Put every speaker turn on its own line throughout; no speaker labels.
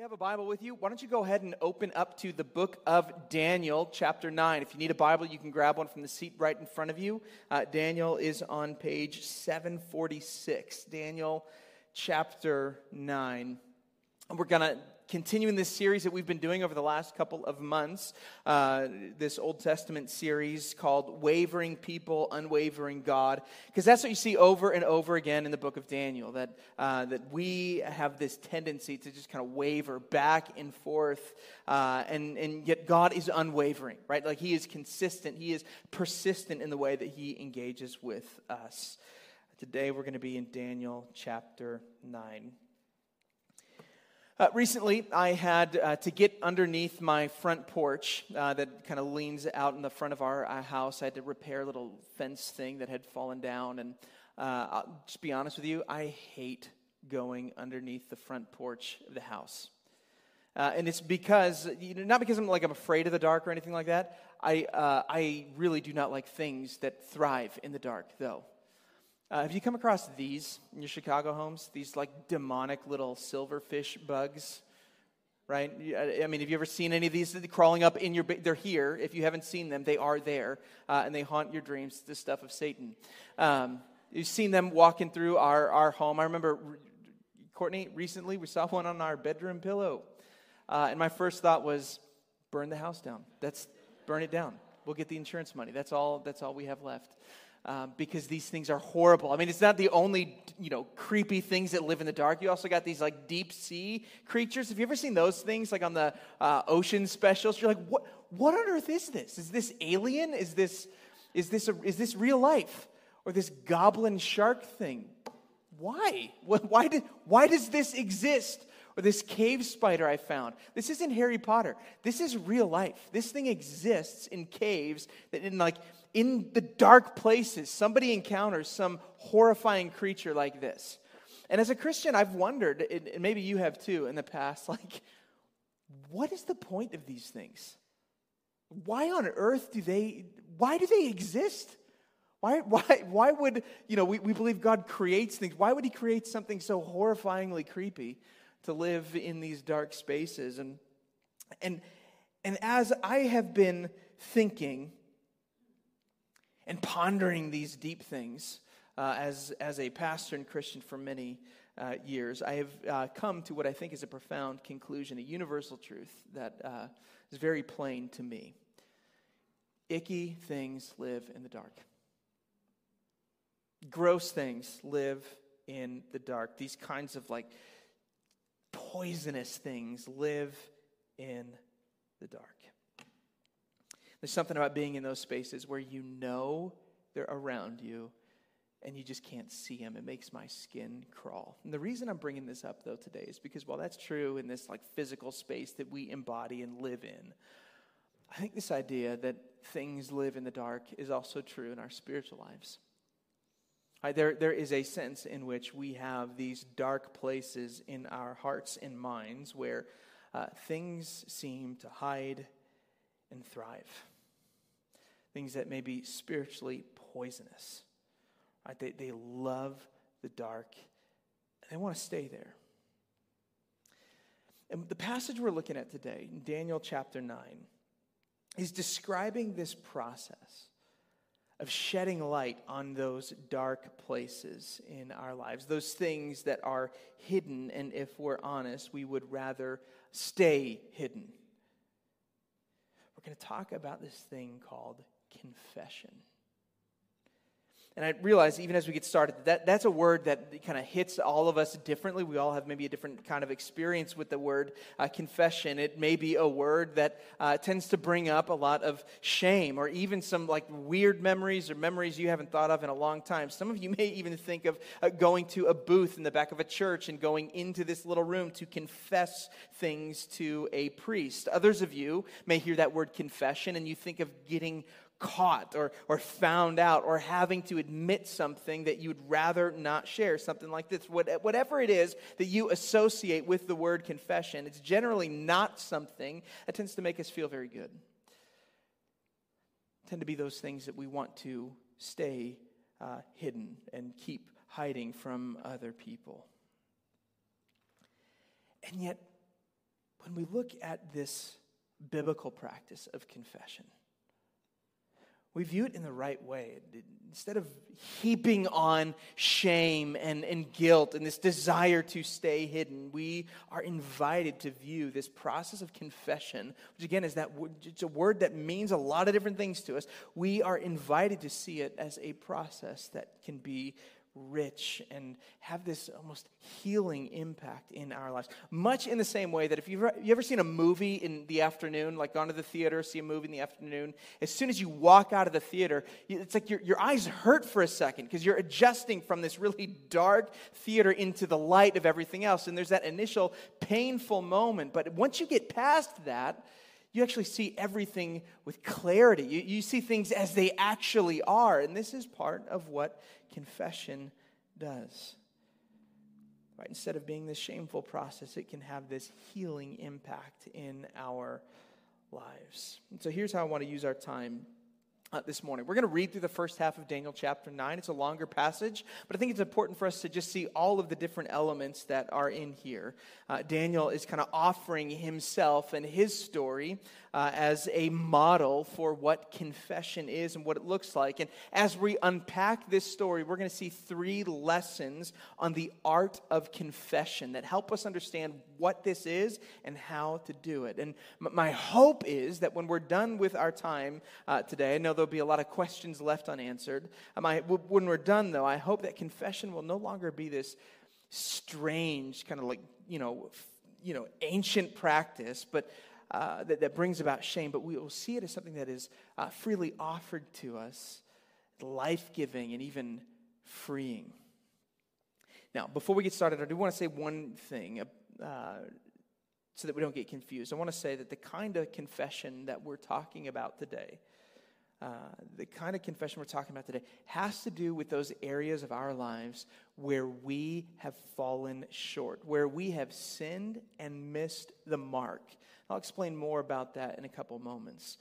you have a Bible with you, why don't you go ahead and open up to the book of Daniel, chapter 9. If you need a Bible, you can grab one from the seat right in front of you. Uh, Daniel is on page 746. Daniel, chapter 9. And we're going to continuing this series that we've been doing over the last couple of months, uh, this Old Testament series called Wavering People, Unwavering God, because that's what you see over and over again in the book of Daniel, that, uh, that we have this tendency to just kind of waver back and forth, uh, and, and yet God is unwavering, right? Like He is consistent, He is persistent in the way that He engages with us. Today we're going to be in Daniel chapter 9. Uh, recently, I had uh, to get underneath my front porch uh, that kind of leans out in the front of our, our, house. I had to repair a little fence thing that had fallen down. And uh, I'll just be honest with you, I hate going underneath the front porch of the house. Uh, and it's because, you know, not because I'm like I'm afraid of the dark or anything like that. I, uh, I really do not like things that thrive in the dark, though. Uh, have you come across these in your Chicago homes? These like demonic little silverfish bugs, right? I mean, have you ever seen any of these crawling up in your? They're here. If you haven't seen them, they are there, uh, and they haunt your dreams. The stuff of Satan. Um, you've seen them walking through our our home. I remember Courtney recently. We saw one on our bedroom pillow, uh, and my first thought was, burn the house down. That's burn it down. We'll get the insurance money. That's all. That's all we have left um, because these things are horrible. I mean, it's not the only, you know, creepy things that live in the dark. You also got these like deep sea creatures. Have you ever seen those things like on the uh, ocean specials? You're like, what, what on earth is this? Is this alien? Is this, is this, a, is this real life? Or this goblin shark thing? Why? Why, did, why does this exist? Or this cave spider I found. This isn't Harry Potter. This is real life. This thing exists in caves that in like in the dark places, somebody encounters some horrifying creature like this. And as a Christian, I've wondered, and maybe you have too in the past, like, what is the point of these things? Why on earth do they, why do they exist? Why, why, why would, you know, we, we believe God creates things. Why would He create something so horrifyingly creepy to live in these dark spaces? And, and, and as I have been thinking and pondering these deep things uh, as, as a pastor and Christian for many uh, years, I have uh, come to what I think is a profound conclusion, a universal truth that uh, is very plain to me. Icky things live in the dark. Gross things live in the dark. These kinds of like poisonous things live in the dark. There's something about being in those spaces where you know they're around you and you just can't see them. It makes my skin crawl. And the reason I'm bringing this up, though, today is because while that's true in this like physical space that we embody and live in, I think this idea that things live in the dark is also true in our spiritual lives. Right, there, there is a sense in which we have these dark places in our hearts and minds where uh, things seem to hide and thrive things that may be spiritually poisonous. Right? They, they love the dark and they want to stay there. And the passage we're looking at today, in Daniel chapter 9, is describing this process of shedding light on those dark places in our lives, those things that are hidden, and if we're honest, we would rather stay hidden. We're going to talk about this thing called confession. And I realize, even as we get started, that that's a word that kind of hits all of us differently. We all have maybe a different kind of experience with the word uh, confession. It may be a word that uh, tends to bring up a lot of shame or even some like weird memories or memories you haven't thought of in a long time. Some of you may even think of uh, going to a booth in the back of a church and going into this little room to confess things to a priest. Others of you may hear that word confession and you think of getting caught or, or found out or having to admit something that you'd rather not share, something like this. Whatever it is that you associate with the word confession, it's generally not something that tends to make us feel very good. Tend to be those things that we want to stay uh, hidden and keep hiding from other people. And yet, when we look at this biblical practice of confession, we view it in the right way. Instead of heaping on shame and, and guilt and this desire to stay hidden, we are invited to view this process of confession, which again is that it's a word that means a lot of different things to us. We are invited to see it as a process that can be rich and have this almost healing impact in our lives. Much in the same way that if you've you ever seen a movie in the afternoon, like gone to the theater, see a movie in the afternoon, as soon as you walk out of the theater, it's like your, your eyes hurt for a second because you're adjusting from this really dark theater into the light of everything else. And there's that initial painful moment. But once you get past that, you actually see everything with clarity. You, you see things as they actually are. And this is part of what confession does. Right? Instead of being this shameful process, it can have this healing impact in our lives. And so here's how I want to use our time uh, this morning. We're going to read through the first half of Daniel chapter 9. It's a longer passage, but I think it's important for us to just see all of the different elements that are in here. Uh, Daniel is kind of offering himself and his story uh, as a model for what confession is and what it looks like. And as we unpack this story, we're going to see three lessons on the art of confession that help us understand what this is and how to do it. And m- my hope is that when we're done with our time uh, today, I know there'll be a lot of questions left unanswered. Um, when we're done, though, I hope that confession will no longer be this strange, kind of like, you know, f- you know, ancient practice, but uh, that, that brings about shame, but we will see it as something that is uh, freely offered to us, life giving, and even freeing. Now, before we get started, I do want to say one thing uh, so that we don't get confused. I want to say that the kind of confession that we're talking about today, uh, the kind of confession we're talking about today, has to do with those areas of our lives where we have fallen short, where we have sinned and missed the mark. I'll explain more about that in a couple moments.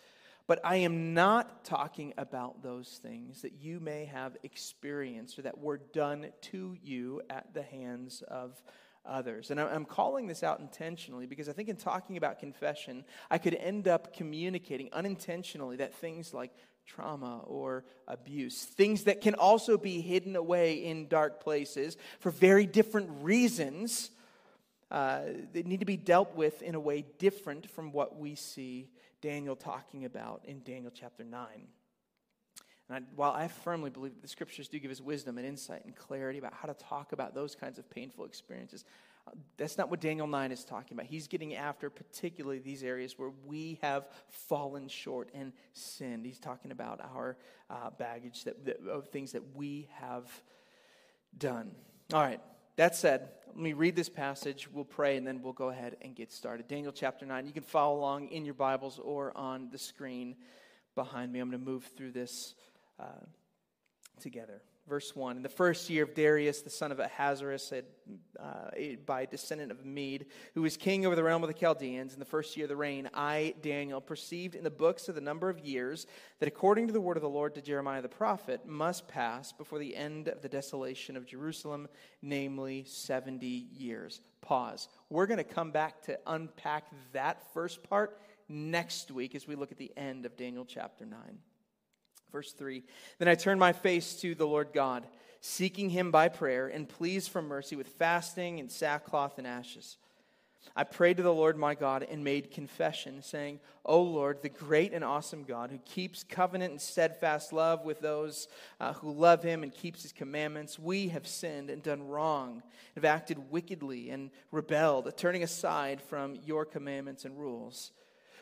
But I am not talking about those things that you may have experienced or that were done to you at the hands of others. And I'm calling this out intentionally because I think in talking about confession, I could end up communicating unintentionally that things like trauma or abuse, things that can also be hidden away in dark places for very different reasons, uh, they need to be dealt with in a way different from what we see Daniel talking about in Daniel chapter 9. And I, while I firmly believe that the scriptures do give us wisdom and insight and clarity about how to talk about those kinds of painful experiences, that's not what Daniel 9 is talking about. He's getting after particularly these areas where we have fallen short and sinned. He's talking about our uh, baggage that, that, of things that we have done. All right. That said, let me read this passage. We'll pray and then we'll go ahead and get started. Daniel chapter 9. You can follow along in your Bibles or on the screen behind me. I'm going to move through this uh, together verse 1. In the first year of Darius, the son of Ahasuerus, uh, by descendant of Mede, who was king over the realm of the Chaldeans, in the first year of the reign, I, Daniel, perceived in the books of the number of years that according to the word of the Lord to Jeremiah the prophet, must pass before the end of the desolation of Jerusalem, namely 70 years. Pause. We're going to come back to unpack that first part next week as we look at the end of Daniel chapter 9. Verse 3 Then I turned my face to the Lord God, seeking him by prayer and pleas for mercy with fasting and sackcloth and ashes. I prayed to the Lord my God and made confession, saying, O Lord, the great and awesome God, who keeps covenant and steadfast love with those uh, who love him and keeps his commandments, we have sinned and done wrong, have acted wickedly and rebelled, turning aside from your commandments and rules.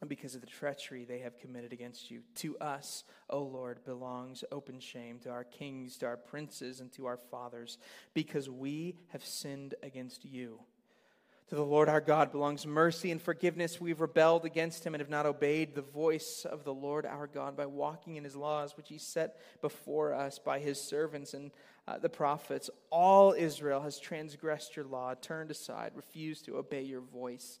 and because of the treachery they have committed against you. To us, O Lord, belongs open shame, to our kings, to our princes, and to our fathers, because we have sinned against you. To the Lord our God belongs mercy and forgiveness. We've rebelled against him and have not obeyed the voice of the Lord our God by walking in his laws, which he set before us by his servants and uh, the prophets. All Israel has transgressed your law, turned aside, refused to obey your voice.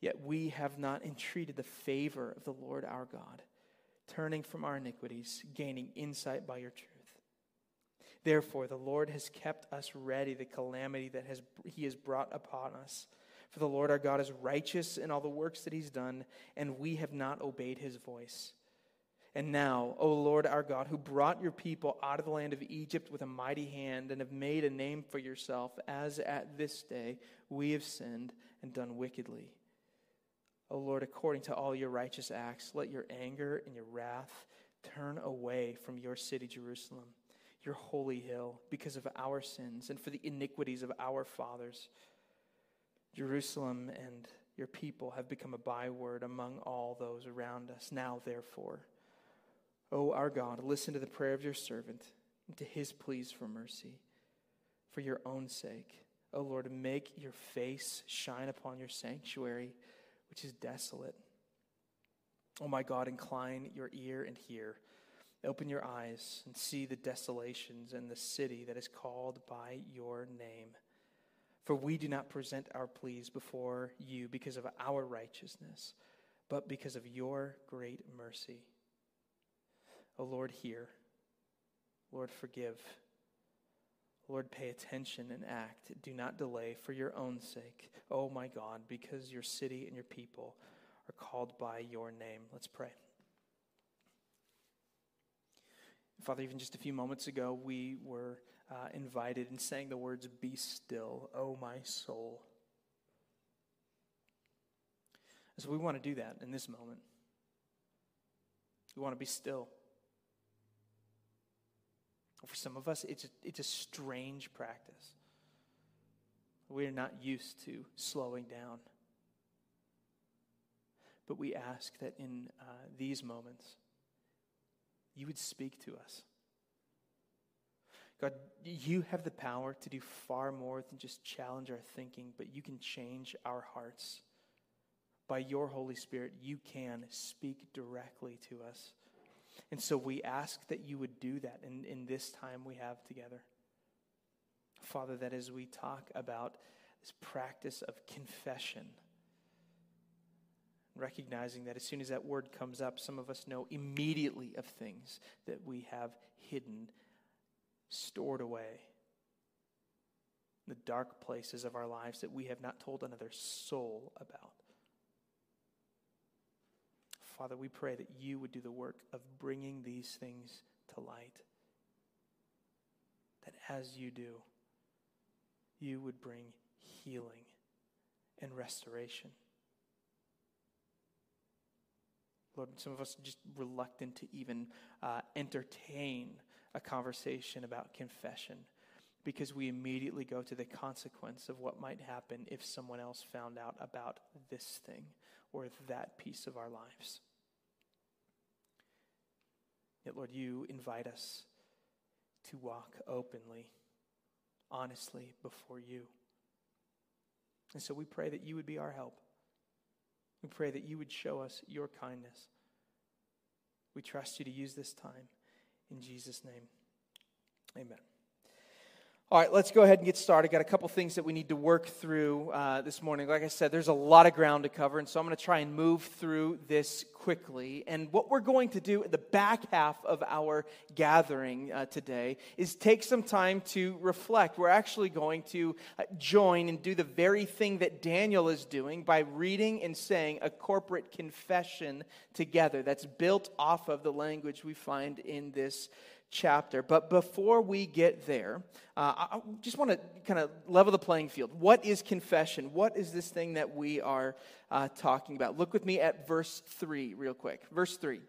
yet we have not entreated the favor of the Lord our God, turning from our iniquities, gaining insight by your truth. Therefore, the Lord has kept us ready the calamity that has, he has brought upon us. For the Lord our God is righteous in all the works that he's done, and we have not obeyed his voice. And now, O Lord our God, who brought your people out of the land of Egypt with a mighty hand and have made a name for yourself, as at this day we have sinned and done wickedly. O Lord, according to all your righteous acts, let your anger and your wrath turn away from your city, Jerusalem your holy hill because of our sins and for the iniquities of our fathers. Jerusalem and your people have become a byword among all those around us. Now, therefore, O our God, listen to the prayer of your servant and to his pleas for mercy. For your own sake, O Lord, make your face shine upon your sanctuary, which is desolate. O my God, incline your ear and hear. Open your eyes and see the desolations and the city that is called by your name. For we do not present our pleas before you because of our righteousness, but because of your great mercy. O Lord, hear. Lord, forgive. Lord, pay attention and act. Do not delay for your own sake, oh my God, because your city and your people are called by your name. Let's pray. Father, even just a few moments ago, we were uh, invited and sang the words, Be still, O my soul. So we want to do that in this moment. We want to be still. For some of us, it's a, it's a strange practice. We are not used to slowing down. But we ask that in uh, these moments, you would speak to us. God, you have the power to do far more than just challenge our thinking, but you can change our hearts. By your Holy Spirit, you can speak directly to us. And so we ask that you would do that in, in this time we have together. Father, that as we talk about this practice of confession, recognizing that as soon as that word comes up, some of us know immediately of things that we have hidden, stored away, the dark places of our lives that we have not told another soul about. Father, we pray that you would do the work of bringing these things to light. That as you do, you would bring healing and restoration. Lord, some of us are just reluctant to even uh, entertain a conversation about confession because we immediately go to the consequence of what might happen if someone else found out about this thing or that piece of our lives. Lord, you invite us to walk openly, honestly before you. And so we pray that you would be our help. We pray that you would show us your kindness. We trust you to use this time. In Jesus' name, amen. All right, let's go ahead and get started. Got a couple things that we need to work through uh, this morning. Like I said, there's a lot of ground to cover, and so I'm going to try and move through this quickly. And what we're going to do at the back half of our gathering uh, today is take some time to reflect. We're actually going to uh, join and do the very thing that Daniel is doing by reading and saying a corporate confession together that's built off of the language we find in this chapter. But before we get there, uh, I just want to kind of level the playing field. What is confession? What is this thing that we are uh, talking about? Look with me at verse 3, real quick. Verse 3.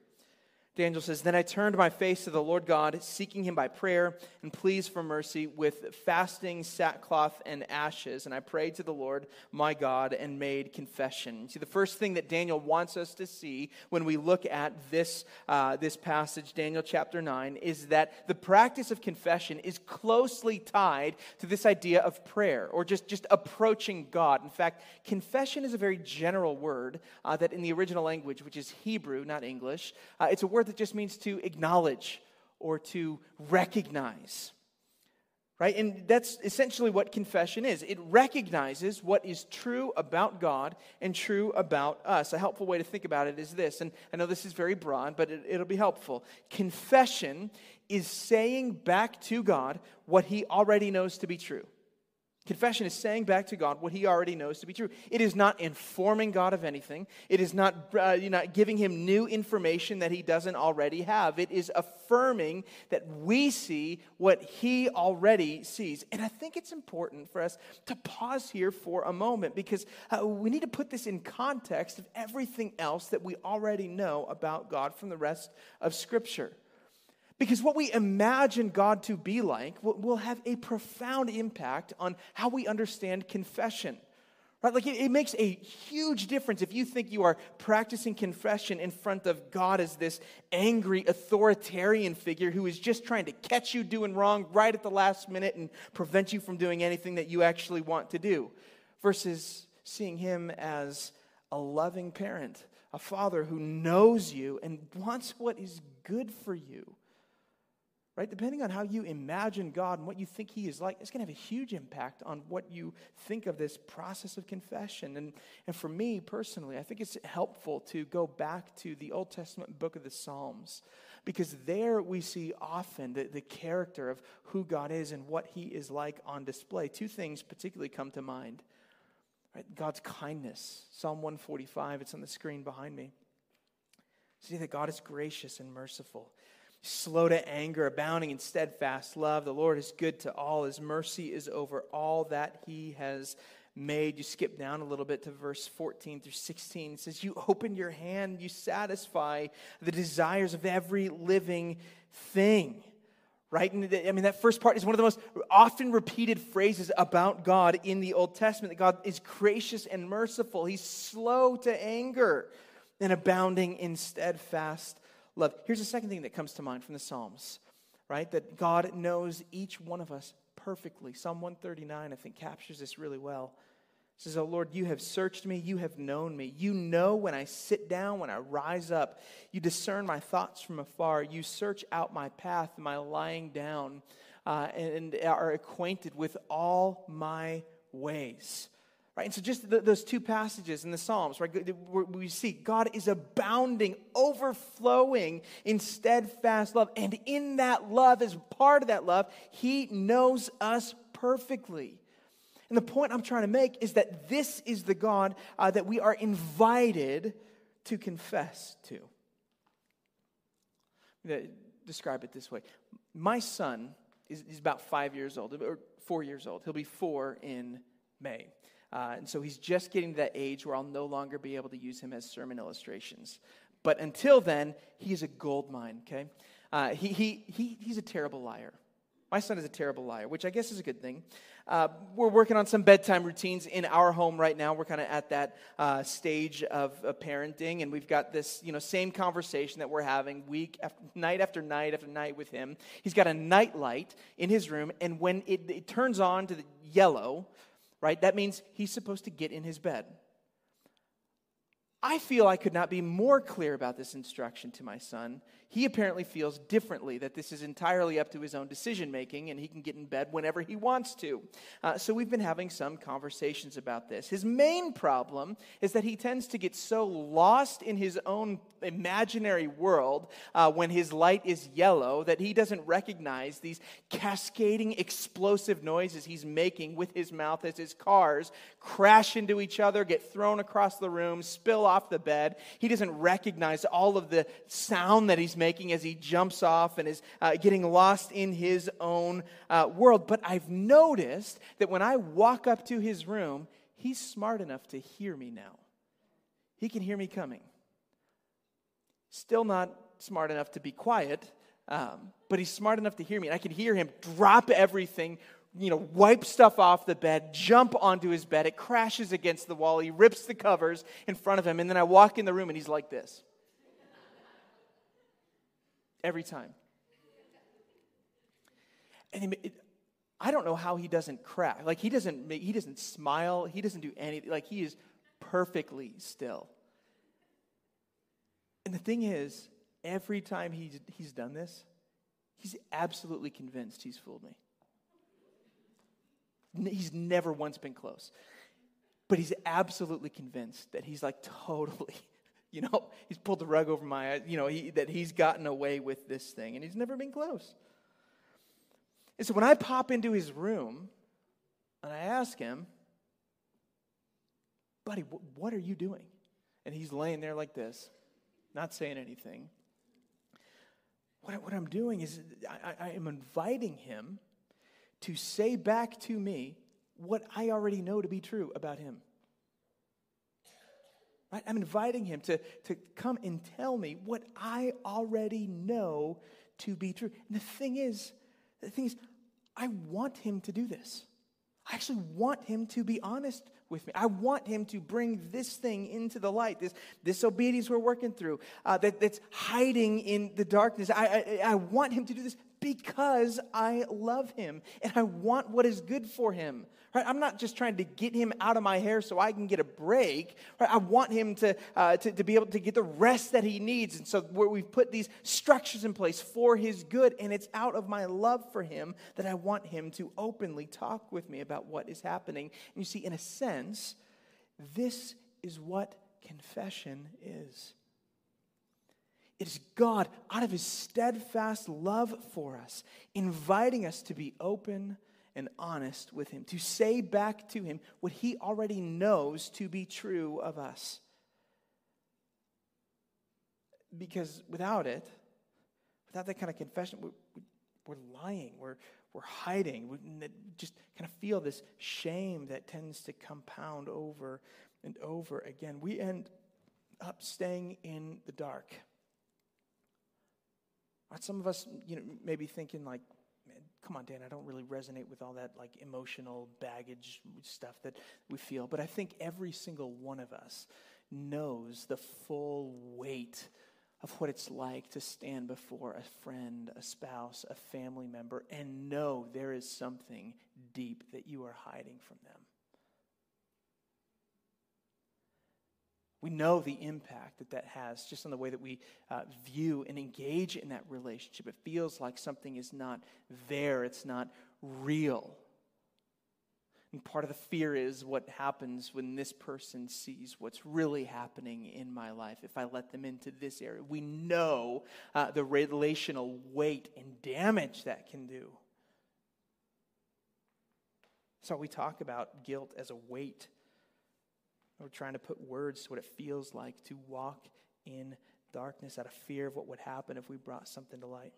Daniel says, Then I turned my face to the Lord God, seeking him by prayer and pleas for mercy with fasting, sackcloth, and ashes. And I prayed to the Lord my God and made confession. See, the first thing that Daniel wants us to see when we look at this, uh, this passage, Daniel chapter 9, is that the practice of confession is closely tied to this idea of prayer or just, just approaching God. In fact, confession is a very general word uh, that in the original language, which is Hebrew, not English, uh, it's a word word that just means to acknowledge or to recognize. Right? And that's essentially what confession is. It recognizes what is true about God and true about us. A helpful way to think about it is this, and I know this is very broad, but it, it'll be helpful. Confession is saying back to God what he already knows to be true. Confession is saying back to God what he already knows to be true. It is not informing God of anything. It is not uh, know, giving him new information that he doesn't already have. It is affirming that we see what he already sees. And I think it's important for us to pause here for a moment because uh, we need to put this in context of everything else that we already know about God from the rest of Scripture. Because what we imagine God to be like will have a profound impact on how we understand confession. Right? Like it, it, makes a huge difference if you think you are practicing confession in front of God as this angry authoritarian figure who is just trying to catch you doing wrong right at the last minute and prevent you from doing anything that you actually want to do, versus seeing him as a loving parent, a father who knows you and wants what is good for you right? Depending on how you imagine God and what you think He is like, it's going to have a huge impact on what you think of this process of confession. And, and for me personally, I think it's helpful to go back to the Old Testament book of the Psalms because there we see often the, the character of who God is and what He is like on display. Two things particularly come to mind. Right? God's kindness. Psalm 145, it's on the screen behind me. See that God is gracious and merciful slow to anger, abounding in steadfast love. The Lord is good to all. His mercy is over all that he has made. You skip down a little bit to verse 14 through 16. It says, You open your hand, you satisfy the desires of every living thing. Right? And I mean, that first part is one of the most often repeated phrases about God in the Old Testament that God is gracious and merciful. He's slow to anger and abounding in steadfast love. Here's the second thing that comes to mind from the Psalms, right? That God knows each one of us perfectly. Psalm 139, I think, captures this really well. It says, Oh Lord, you have searched me, you have known me. You know when I sit down, when I rise up. You discern my thoughts from afar. You search out my path, my lying down, uh, and are acquainted with all my ways. Right? And so, just the, those two passages in the Psalms, right, we see God is abounding, overflowing in steadfast love. And in that love, as part of that love, He knows us perfectly. And the point I'm trying to make is that this is the God uh, that we are invited to confess to. Describe it this way My son is, is about five years old, or four years old. He'll be four in May. Uh, and so he's just getting to that age where I'll no longer be able to use him as sermon illustrations. But until then, he's a gold mine, okay? Uh, he, he, he, he's a terrible liar. My son is a terrible liar, which I guess is a good thing. Uh, we're working on some bedtime routines in our home right now. We're kind of at that uh, stage of, of, parenting, and we've got this, you know, same conversation that we're having week after night after night after night with him. He's got a night light in his room, and when it, it turns on to the yellow, right? That means he's supposed to get in his bed. I feel I could not be more clear about this instruction to my son. He apparently feels differently, that this is entirely up to his own decision making and he can get in bed whenever he wants to. Uh, so we've been having some conversations about this. His main problem is that he tends to get so lost in his own imaginary world uh, when his light is yellow that he doesn't recognize these cascading explosive noises he's making with his mouth as his cars crash into each other, get thrown across the room, spill off the bed. He doesn't recognize all of the sound that he's making as he jumps off and is uh, getting lost in his own uh, world. But I've noticed that when I walk up to his room, he's smart enough to hear me now. He can hear me coming. Still not smart enough to be quiet, um, but he's smart enough to hear me. And I can hear him drop everything, you know, wipe stuff off the bed, jump onto his bed. It crashes against the wall. He rips the covers in front of him. And then I walk in the room and he's like this. Every time. And it, I don't know how he doesn't crack. Like he doesn't he doesn't smile, he doesn't do anything. Like he is perfectly still. And the thing is, every time he's, he's done this, he's absolutely convinced he's fooled me. He's never once been close. But he's absolutely convinced that he's like totally, you know, he's pulled the rug over my eyes, you know, he, that he's gotten away with this thing and he's never been close. And so when I pop into his room and I ask him, buddy, what are you doing? And he's laying there like this, not saying anything. What, what I'm doing is I, I am inviting him to say back to me what I already know to be true about him. Right? I'm inviting him to, to come and tell me what I already know to be true. And the thing is, the thing is, I want him to do this. I actually want him to be honest with me. I want him to bring this thing into the light, this disobedience we're working through, uh, that, that's hiding in the darkness. I, I, I want him to do this because I love him and I want what is good for him. Right? I'm not just trying to get him out of my hair so I can get a break. Right? I want him to, uh, to, to be able to get the rest that he needs. And so we've put these structures in place for his good, and it's out of my love for him that I want him to openly talk with me about what is happening. And you see, in a sense, this is what confession is. It is God, out of his steadfast love for us, inviting us to be open and honest with him, to say back to him what he already knows to be true of us. Because without it, without that kind of confession, we're, lying, we're, we're hiding, we just kind of feel this shame that tends to compound over and over again. We end up staying in the dark. Some of us, you know, maybe thinking like, come on, Dan, I don't really resonate with all that like emotional baggage stuff that we feel. But I think every single one of us knows the full weight of what it's like to stand before a friend, a spouse, a family member, and know there is something deep that you are hiding from them. We know the impact that that has just on the way that we uh, view and engage in that relationship. It feels like something is not there, it's not real. And part of the fear is what happens when this person sees what's really happening in my life if I let them into this area. We know uh, the relational weight and damage that can do. So we talk about guilt as a weight we're trying to put words to what it feels like to walk in darkness out of fear of what would happen if we brought something to light.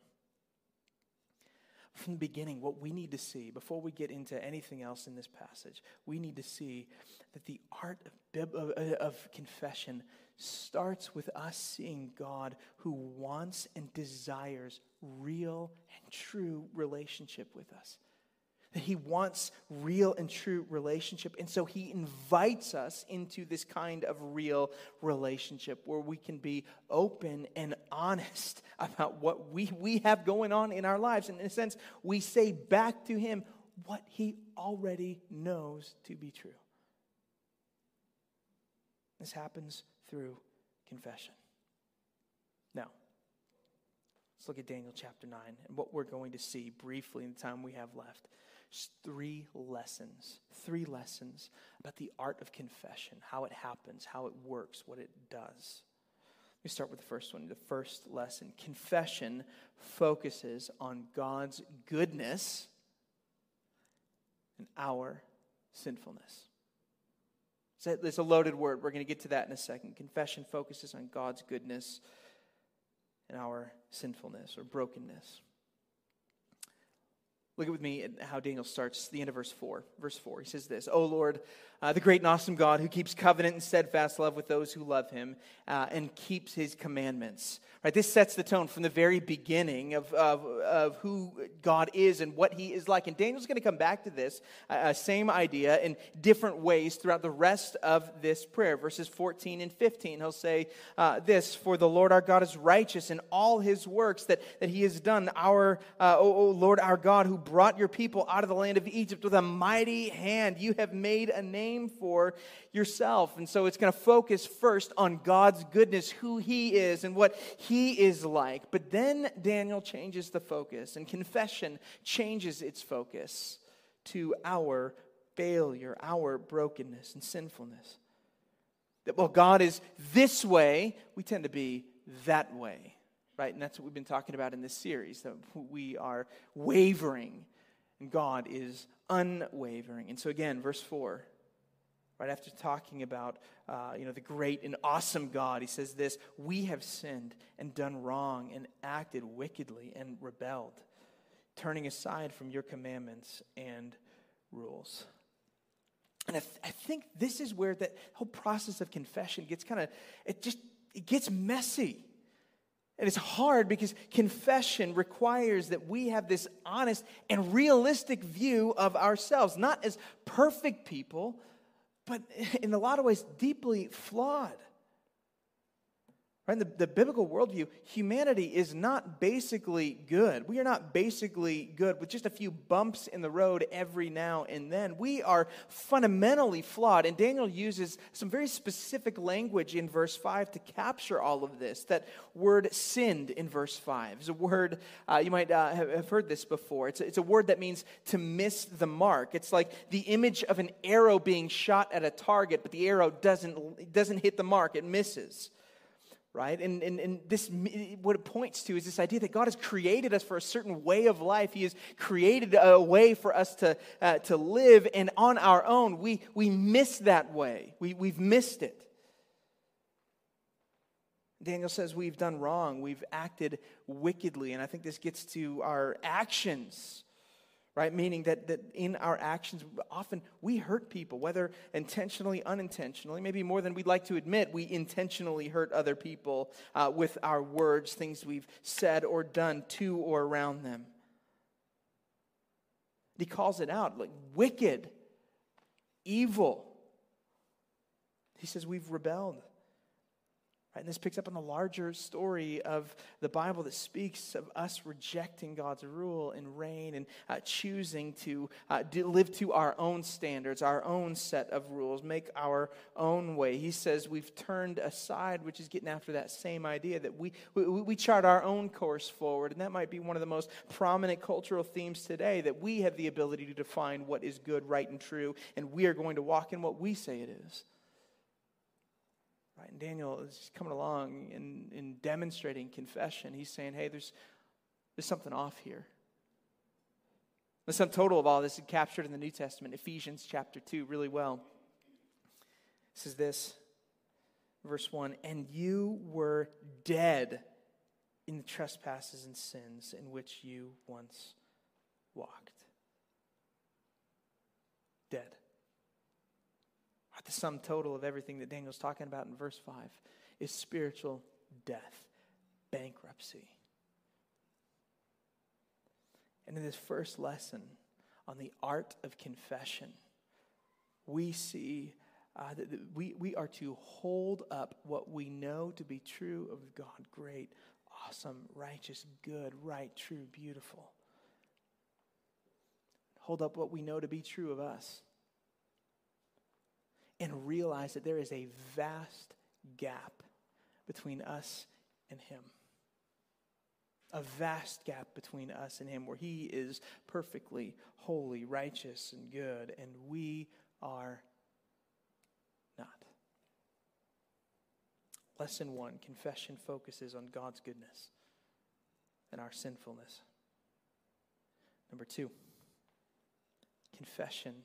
From the beginning, what we need to see, before we get into anything else in this passage, we need to see that the art of, of, of confession starts with us seeing God who wants and desires real and true relationship with us that he wants real and true relationship. And so he invites us into this kind of real relationship where we can be open and honest about what we, we have going on in our lives. And in a sense, we say back to him what he already knows to be true. This happens through confession. Now, let's look at Daniel chapter 9 and what we're going to see briefly in the time we have left three lessons, three lessons about the art of confession, how it happens, how it works, what it does. Let me start with the first one. The first lesson confession focuses on God's goodness and our sinfulness. It's a loaded word. We're going to get to that in a second. Confession focuses on God's goodness and our sinfulness or brokenness. Look with me at how Daniel starts the end of verse 4. Verse 4, he says this O Lord, uh, the great and awesome God who keeps covenant and steadfast love with those who love him uh, and keeps his commandments. Right, this sets the tone from the very beginning of, of, of who God is and what he is like. And Daniel's going to come back to this uh, uh, same idea in different ways throughout the rest of this prayer. Verses 14 and 15, he'll say uh, this For the Lord our God is righteous in all his works that, that he has done. Our, uh, o, o Lord our God, who brought your people out of the land of Egypt with a mighty hand, you have made a name for yourself. And so it's going to focus first on God's goodness, who he is, and what he is like. But then Daniel changes the focus, and confession changes its focus to our failure, our brokenness and sinfulness. That while God is this way, we tend to be that way, right? And that's what we've been talking about in this series that we are wavering, and God is unwavering. And so, again, verse 4 right after talking about uh, you know the great and awesome god he says this we have sinned and done wrong and acted wickedly and rebelled turning aside from your commandments and rules. And I, th- I think this is where that whole process of confession gets kind of it just it gets messy. And it's hard because confession requires that we have this honest and realistic view of ourselves, not as perfect people, but in a lot of ways, deeply flawed. Right? In the, the biblical worldview, humanity is not basically good. We are not basically good with just a few bumps in the road every now and then. We are fundamentally flawed. And Daniel uses some very specific language in verse 5 to capture all of this. That word sinned in verse 5 is a word, uh, you might uh, have heard this before. It's a, it's a word that means to miss the mark. It's like the image of an arrow being shot at a target, but the arrow doesn't, doesn't hit the mark, it misses right? And, and, and this, what it points to is this idea that God has created us for a certain way of life. He has created a way for us to, uh, to live, and on our own, we, we miss that way. We, we've missed it. Daniel says we've done wrong, we've acted wickedly, and I think this gets to our actions right? Meaning that, that in our actions, often we hurt people, whether intentionally, unintentionally, maybe more than we'd like to admit, we intentionally hurt other people uh, with our words, things we've said or done to or around them. He calls it out like wicked, evil. He says we've rebelled. Right? And this picks up on the larger story of the Bible that speaks of us rejecting God's rule and reign and uh, choosing to uh, live to our own standards, our own set of rules, make our own way. He says we've turned aside, which is getting after that same idea that we, we, we chart our own course forward. And that might be one of the most prominent cultural themes today that we have the ability to define what is good, right, and true, and we are going to walk in what we say it is. Right? And Daniel is coming along and, and demonstrating confession. He's saying, hey, there's, there's something off here. The sum total of all this is captured in the New Testament, Ephesians chapter 2, really well. Says this, verse 1 And you were dead in the trespasses and sins in which you once walked. Dead the sum total of everything that Daniel's talking about in verse 5 is spiritual death, bankruptcy. And in this first lesson on the art of confession, we see uh, that we, we are to hold up what we know to be true of God great, awesome, righteous, good, right, true, beautiful. Hold up what we know to be true of us and realize that there is a vast gap between us and Him. A vast gap between us and Him where He is perfectly holy, righteous, and good, and we are not. Lesson one confession focuses on God's goodness and our sinfulness. Number two, confession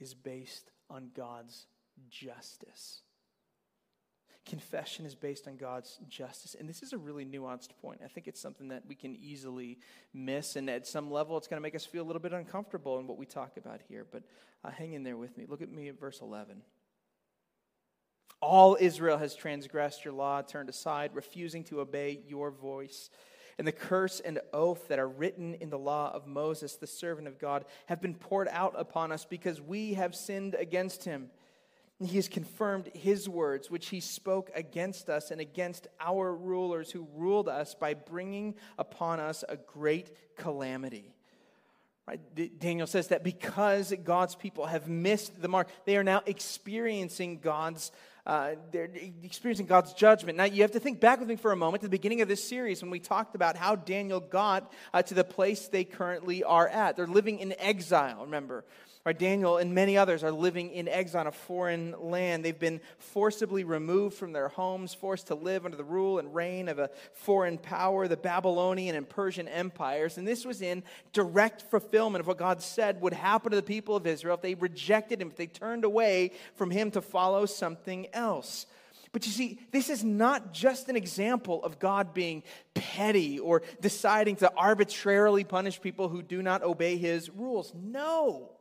is based on God's justice. Confession is based on God's justice. And this is a really nuanced point. I think it's something that we can easily miss. And at some level, it's going to make us feel a little bit uncomfortable in what we talk about here. But uh, hang in there with me. Look at me at verse 11. All Israel has transgressed your law, turned aside, refusing to obey your voice. And the curse and oath that are written in the law of Moses, the servant of God, have been poured out upon us because we have sinned against him. He has confirmed his words, which he spoke against us and against our rulers who ruled us by bringing upon us a great calamity. Right? Daniel says that because God's people have missed the mark, they are now experiencing God's uh, they're experiencing God's judgment. Now, you have to think back with me for a moment to the beginning of this series when we talked about how Daniel got uh, to the place they currently are at. They're living in exile, remember. Right, Daniel and many others are living in exile in a foreign land. They've been forcibly removed from their homes, forced to live under the rule and reign of a foreign power, the Babylonian and Persian empires. And this was in direct fulfillment of what God said would happen to the people of Israel if they rejected him, if they turned away from him to follow something else. But you see, this is not just an example of God being petty or deciding to arbitrarily punish people who do not obey his rules. No.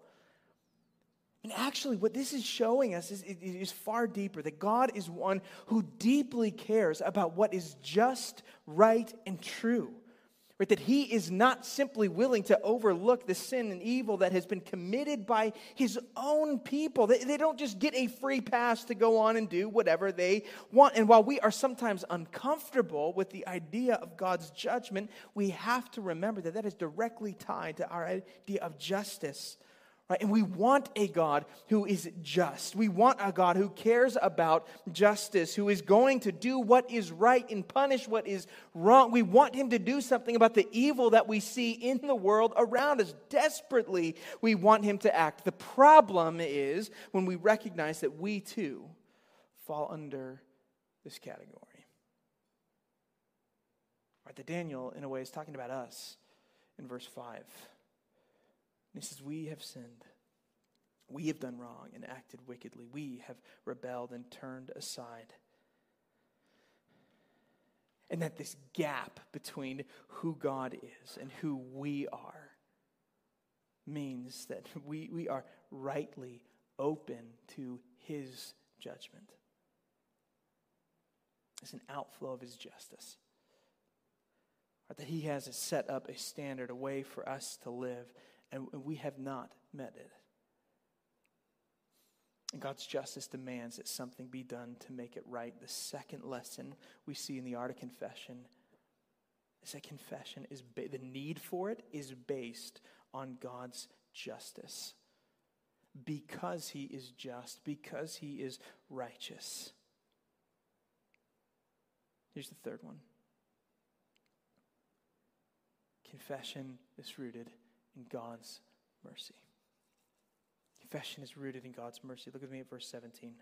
And actually, what this is showing us is, far deeper that God is one who deeply cares about what is just, right, and true. Right? That He is not simply willing to overlook the sin and evil that has been committed by His own people. They, they don't just get a free pass to go on and do whatever they want. And while we are sometimes uncomfortable with the idea of God's judgment, we have to remember that that is directly tied to our idea of justice Right? And we want a God who is just. We want a God who cares about justice, who is going to do what is right and punish what is wrong. We want him to do something about the evil that we see in the world around us. Desperately, we want him to act. The problem is when we recognize that we too fall under this category. Right? That Daniel, in a way, is talking about us in verse 5. And he says, We have sinned. We have done wrong and acted wickedly. We have rebelled and turned aside. And that this gap between who God is and who we are means that we, we are rightly open to his judgment. It's an outflow of his justice. That he has set up a standard, a way for us to live and we have not met it. And God's justice demands that something be done to make it right. The second lesson we see in the art of confession is that confession is ba- the need for it is based on God's justice. Because he is just, because he is righteous. Here's the third one. Confession is rooted in God's mercy. Confession is rooted in God's mercy. Look at me at verse 17.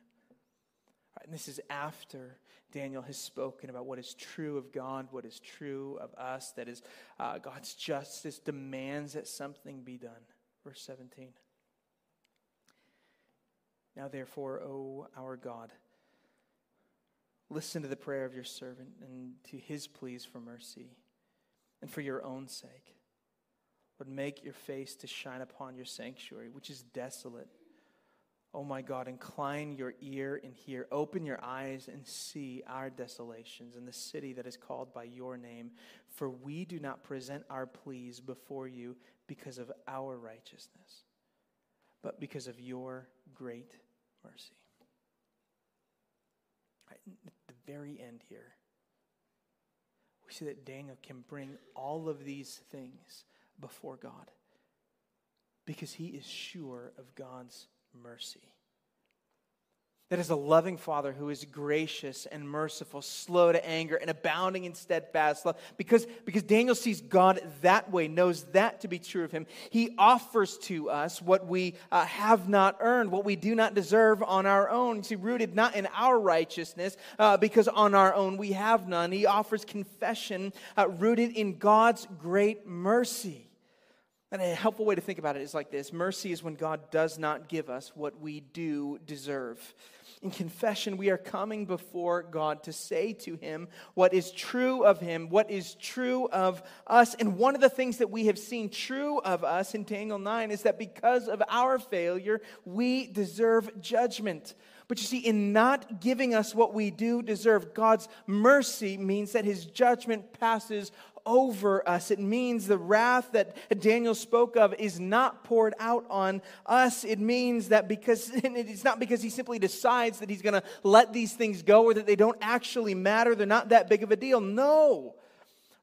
and this is after Daniel has spoken about what is true of God, what is true of us, that is, uh, God's justice demands that something be done. Verse 17. Now, therefore, O our God, listen to the prayer of your servant and to his pleas for mercy and for your own sake would make your face to shine upon your sanctuary, which is desolate. Oh my God, incline your ear and hear. Open your eyes and see our desolations in the city that is called by your name. For we do not present our pleas before you because of our righteousness, but because of your great mercy. At the very end here, we see that Daniel can bring all of these things before God because he is sure of God's mercy. That is a loving Father who is gracious and merciful, slow to anger, and abounding in steadfast love. Because, because Daniel sees God that way, knows that to be true of him, he offers to us what we uh, have not earned, what we do not deserve on our own. See, rooted not in our righteousness, uh, because on our own we have none. He offers confession uh, rooted in God's great mercy. And a helpful way to think about it is like this Mercy is when God does not give us what we do deserve. In confession, we are coming before God to say to Him what is true of Him, what is true of us. And one of the things that we have seen true of us in Daniel 9 is that because of our failure, we deserve judgment. But you see, in not giving us what we do deserve, God's mercy means that his judgment passes over us. It means the wrath that Daniel spoke of is not poured out on us. It means that because it's not because he simply decides that he's going to let these things go or that they don't actually matter, they're not that big of a deal. No.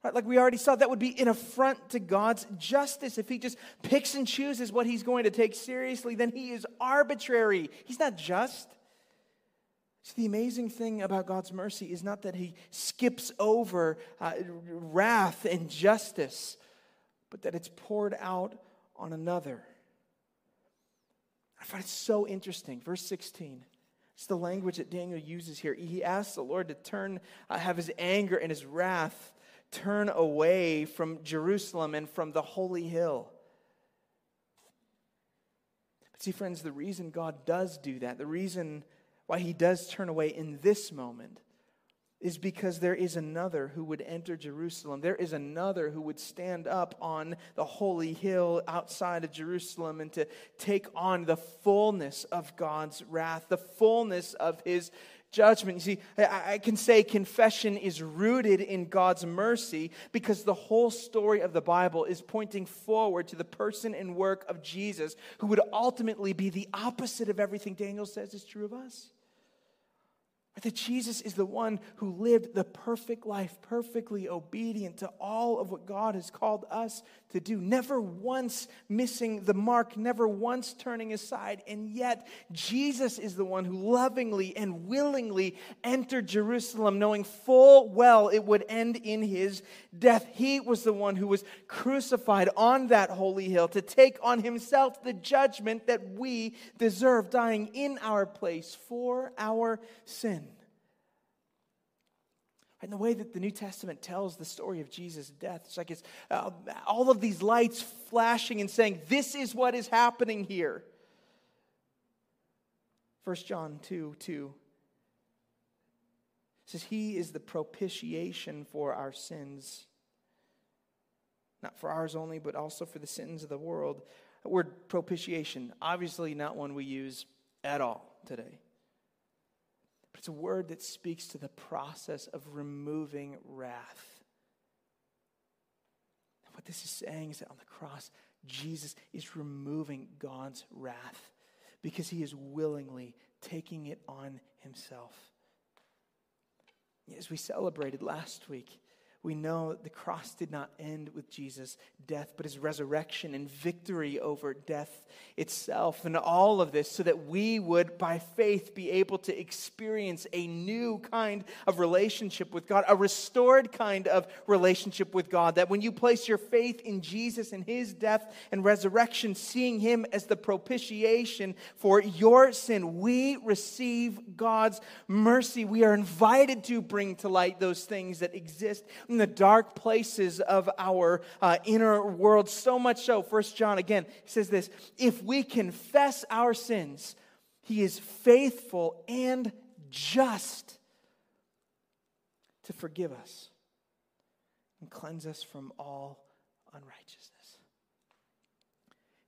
Right, like we already saw, that would be an affront to God's justice. If he just picks and chooses what he's going to take seriously, then he is arbitrary. He's not just. The amazing thing about God's mercy is not that He skips over uh, wrath and justice, but that it's poured out on another. I find it so interesting. Verse 16. It's the language that Daniel uses here. He asks the Lord to turn, uh, have his anger and his wrath turn away from Jerusalem and from the holy hill. But see, friends, the reason God does do that, the reason why he does turn away in this moment is because there is another who would enter Jerusalem. There is another who would stand up on the holy hill outside of Jerusalem and to take on the fullness of God's wrath, the fullness of his judgment. You see, I can say confession is rooted in God's mercy because the whole story of the Bible is pointing forward to the person and work of Jesus, who would ultimately be the opposite of everything Daniel says is true of us. That Jesus is the one who lived the perfect life, perfectly obedient to all of what God has called us to do, never once missing the mark, never once turning aside. And yet, Jesus is the one who lovingly and willingly entered Jerusalem, knowing full well it would end in his death. He was the one who was crucified on that holy hill to take on himself the judgment that we deserve, dying in our place for our sin. And the way that the New Testament tells the story of Jesus' death, it's like it's uh, all of these lights flashing and saying, This is what is happening here. 1 John 2 2 says, He is the propitiation for our sins. Not for ours only, but also for the sins of the world. The word propitiation, obviously not one we use at all today. But it's a word that speaks to the process of removing wrath. And what this is saying is that on the cross, Jesus is removing God's wrath because he is willingly taking it on himself. As we celebrated last week, we know the cross did not end with Jesus' death, but his resurrection and victory over death itself, and all of this so that we would, by faith, be able to experience a new kind of relationship with God, a restored kind of relationship with God. That when you place your faith in Jesus and his death and resurrection, seeing him as the propitiation for your sin, we receive God's mercy. We are invited to bring to light those things that exist in the dark places of our uh, inner world. So much so, First John again says this if we confess our sins, he is faithful and just to forgive us and cleanse us from all unrighteousness.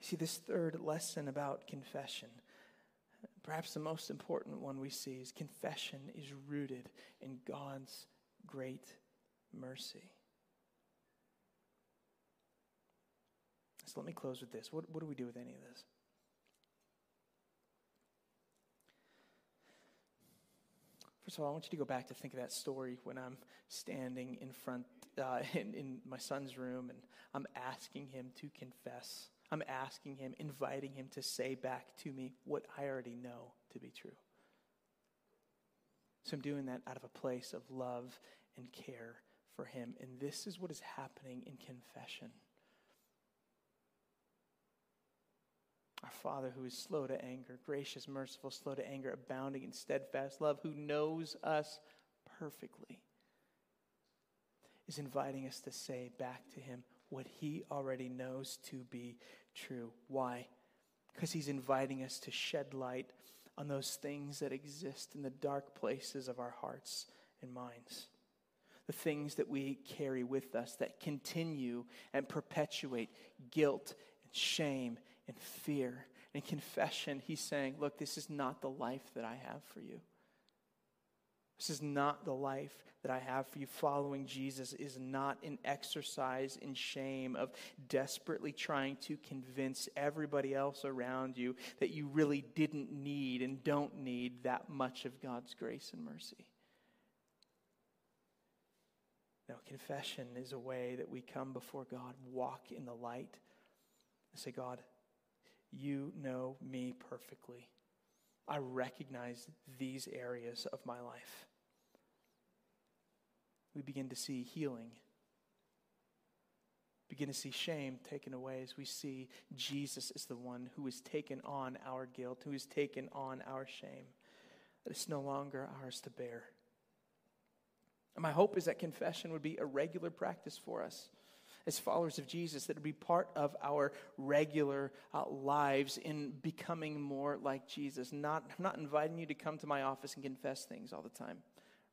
See, this third lesson about confession, perhaps the most important one we see, is confession is rooted in God's great mercy. So let me close with this. What, what do we do with any of this? First of all, I want you to go back to think of that story when I'm standing in front uh, in, in my son's room and I'm asking him to confess. I'm asking him, inviting him to say back to me what I already know to be true. So I'm doing that out of a place of love and care for him. And this is what is happening in confession. Our Father, who is slow to anger, gracious, merciful, slow to anger, abounding in steadfast love, who knows us perfectly, is inviting us to say back to Him what he already knows to be true. Why? Because he's inviting us to shed light on those things that exist in the dark places of our hearts and minds. The things that we carry with us that continue and perpetuate guilt and shame and fear. And confession, he's saying, Look, this is not the life that I have for you. This is not the life that I have for you. Following Jesus is not an exercise in shame of desperately trying to convince everybody else around you that you really didn't need and don't need that much of God's grace and mercy. No, confession is a way that we come before God, walk in the light, and say, God, you know me perfectly. I recognize these areas of my life. We begin to see healing, begin to see shame taken away as we see Jesus is the one who has taken on our guilt, who has taken on our shame, that it's no longer ours to bear. And my hope is that confession would be a regular practice for us as followers of Jesus, that would be part of our regular uh, lives in becoming more like Jesus. Not, I'm not inviting you to come to my office and confess things all the time.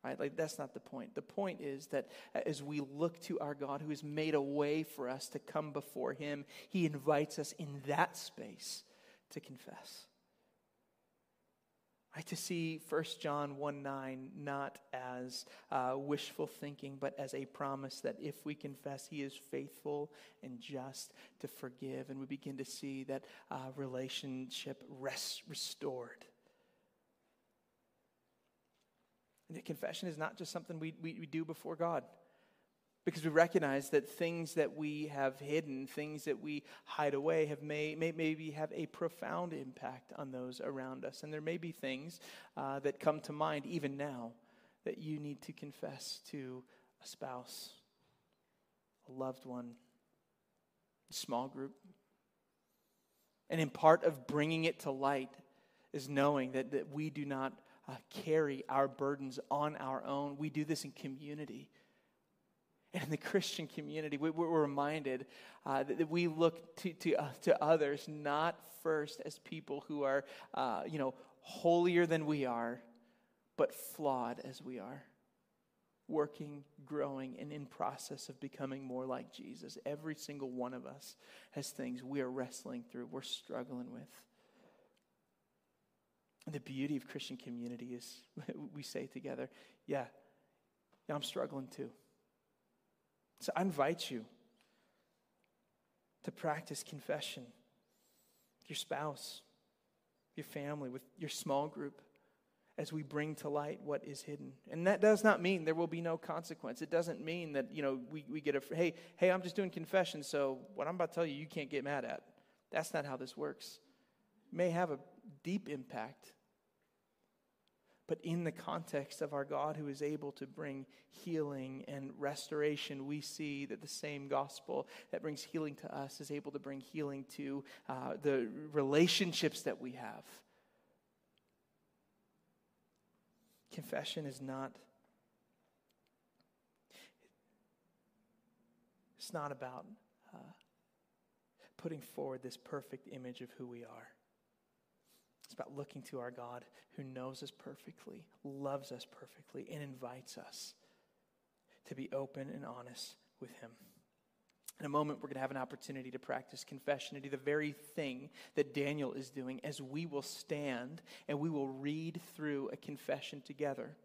Right? Like that's not the point. The point is that as we look to our God who has made a way for us to come before him, he invites us in that space to confess. Right, to see 1 John 1 9 not as uh, wishful thinking, but as a promise that if we confess, He is faithful and just to forgive. And we begin to see that uh, relationship rest, restored. And confession is not just something we, we, we do before God because we recognize that things that we have hidden, things that we hide away, have may, may maybe have a profound impact on those around us. And there may be things uh, that come to mind even now that you need to confess to a spouse, a loved one, a small group. And in part of bringing it to light is knowing that, that we do not uh, carry our burdens on our own. We do this in community in the Christian community, we, are reminded uh, that, that, we look to, to, uh, to others not first as people who are, uh, you know, holier than we are, but flawed as we are. Working, growing, and in process of becoming more like Jesus. Every single one of us has things we are wrestling through, we're struggling with. The beauty of Christian community is we say together, yeah, yeah, I'm struggling too. So I invite you to practice confession your spouse, your family, with your small group as we bring to light what is hidden. And that does not mean there will be no consequence. It doesn't mean that, you know, we, we get a, hey, hey, I'm just doing confession, so what I'm about to tell you, you can't get mad at. That's not how this works. It may have a deep impact but in the context of our God who is able to bring healing and restoration, we see that the same gospel that brings healing to us is able to bring healing to uh, the relationships that we have. Confession is not. It's not about uh, putting forward this perfect image of who we are. It's about looking to our God who knows us perfectly, loves us perfectly, and invites us to be open and honest with Him. In a moment, we're going to have an opportunity to practice confession and do the very thing that Daniel is doing as we will stand and we will read through a confession together.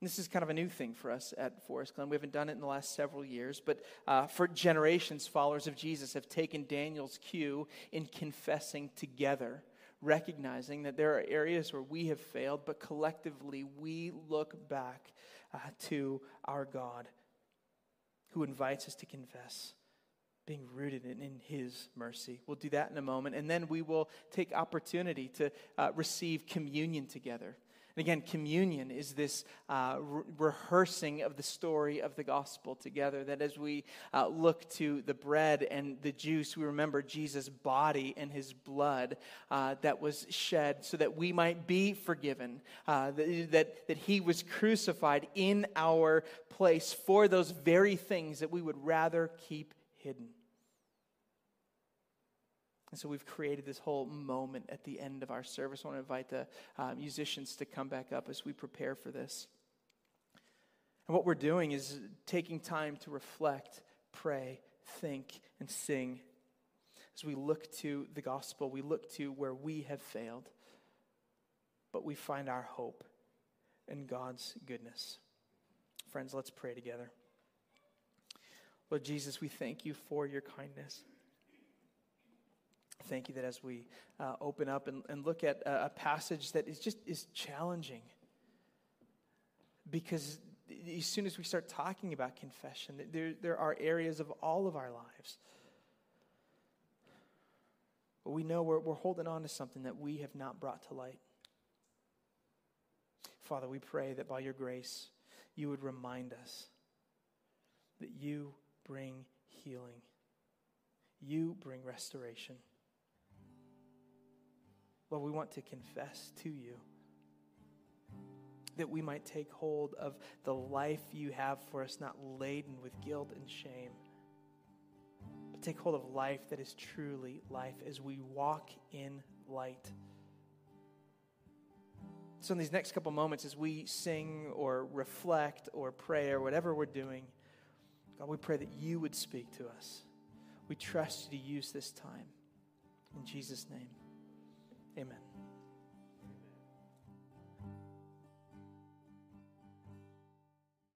This is kind of a new thing for us at Forest Glen. We haven't done it in the last several years, but uh, for generations, followers of Jesus have taken Daniel's cue in confessing together recognizing that there are areas where we have failed, but collectively we look back uh, to our God who invites us to confess, being rooted in, in, His mercy. We'll do that in a moment, and then we will take opportunity to uh, receive communion together. And again, communion is this uh, re- rehearsing of the story of the gospel together. That as we uh, look to the bread and the juice, we remember Jesus' body and his blood uh, that was shed so that we might be forgiven, uh, that, that, that he was crucified in our place for those very things that we would rather keep hidden. And so we've created this whole moment at the end of our service. I want to invite the uh, musicians to come back up as we prepare for this. And what we're doing is taking time to reflect, pray, think, and sing. As we look to the gospel, we look to where we have failed, but we find our hope in God's goodness. Friends, let's pray together. Lord Jesus, we thank you for your kindness. Thank you that as we uh, open up and, and look at a, a passage that is just is challenging, because as soon as we start talking about confession, there, there are areas of all of our lives. But we know we're, we're holding on to something that we have not brought to light. Father, we pray that by your grace, you would remind us that you bring healing, you bring restoration. Lord, we want to confess to you that we might take hold of the life you have for us, not laden with guilt and shame, but take hold of life that is truly life as we walk in light. So, in these next couple moments, as we sing or reflect or pray or whatever we're doing, God, we pray that you would speak to us. We trust you to use this time. In Jesus' name, amen.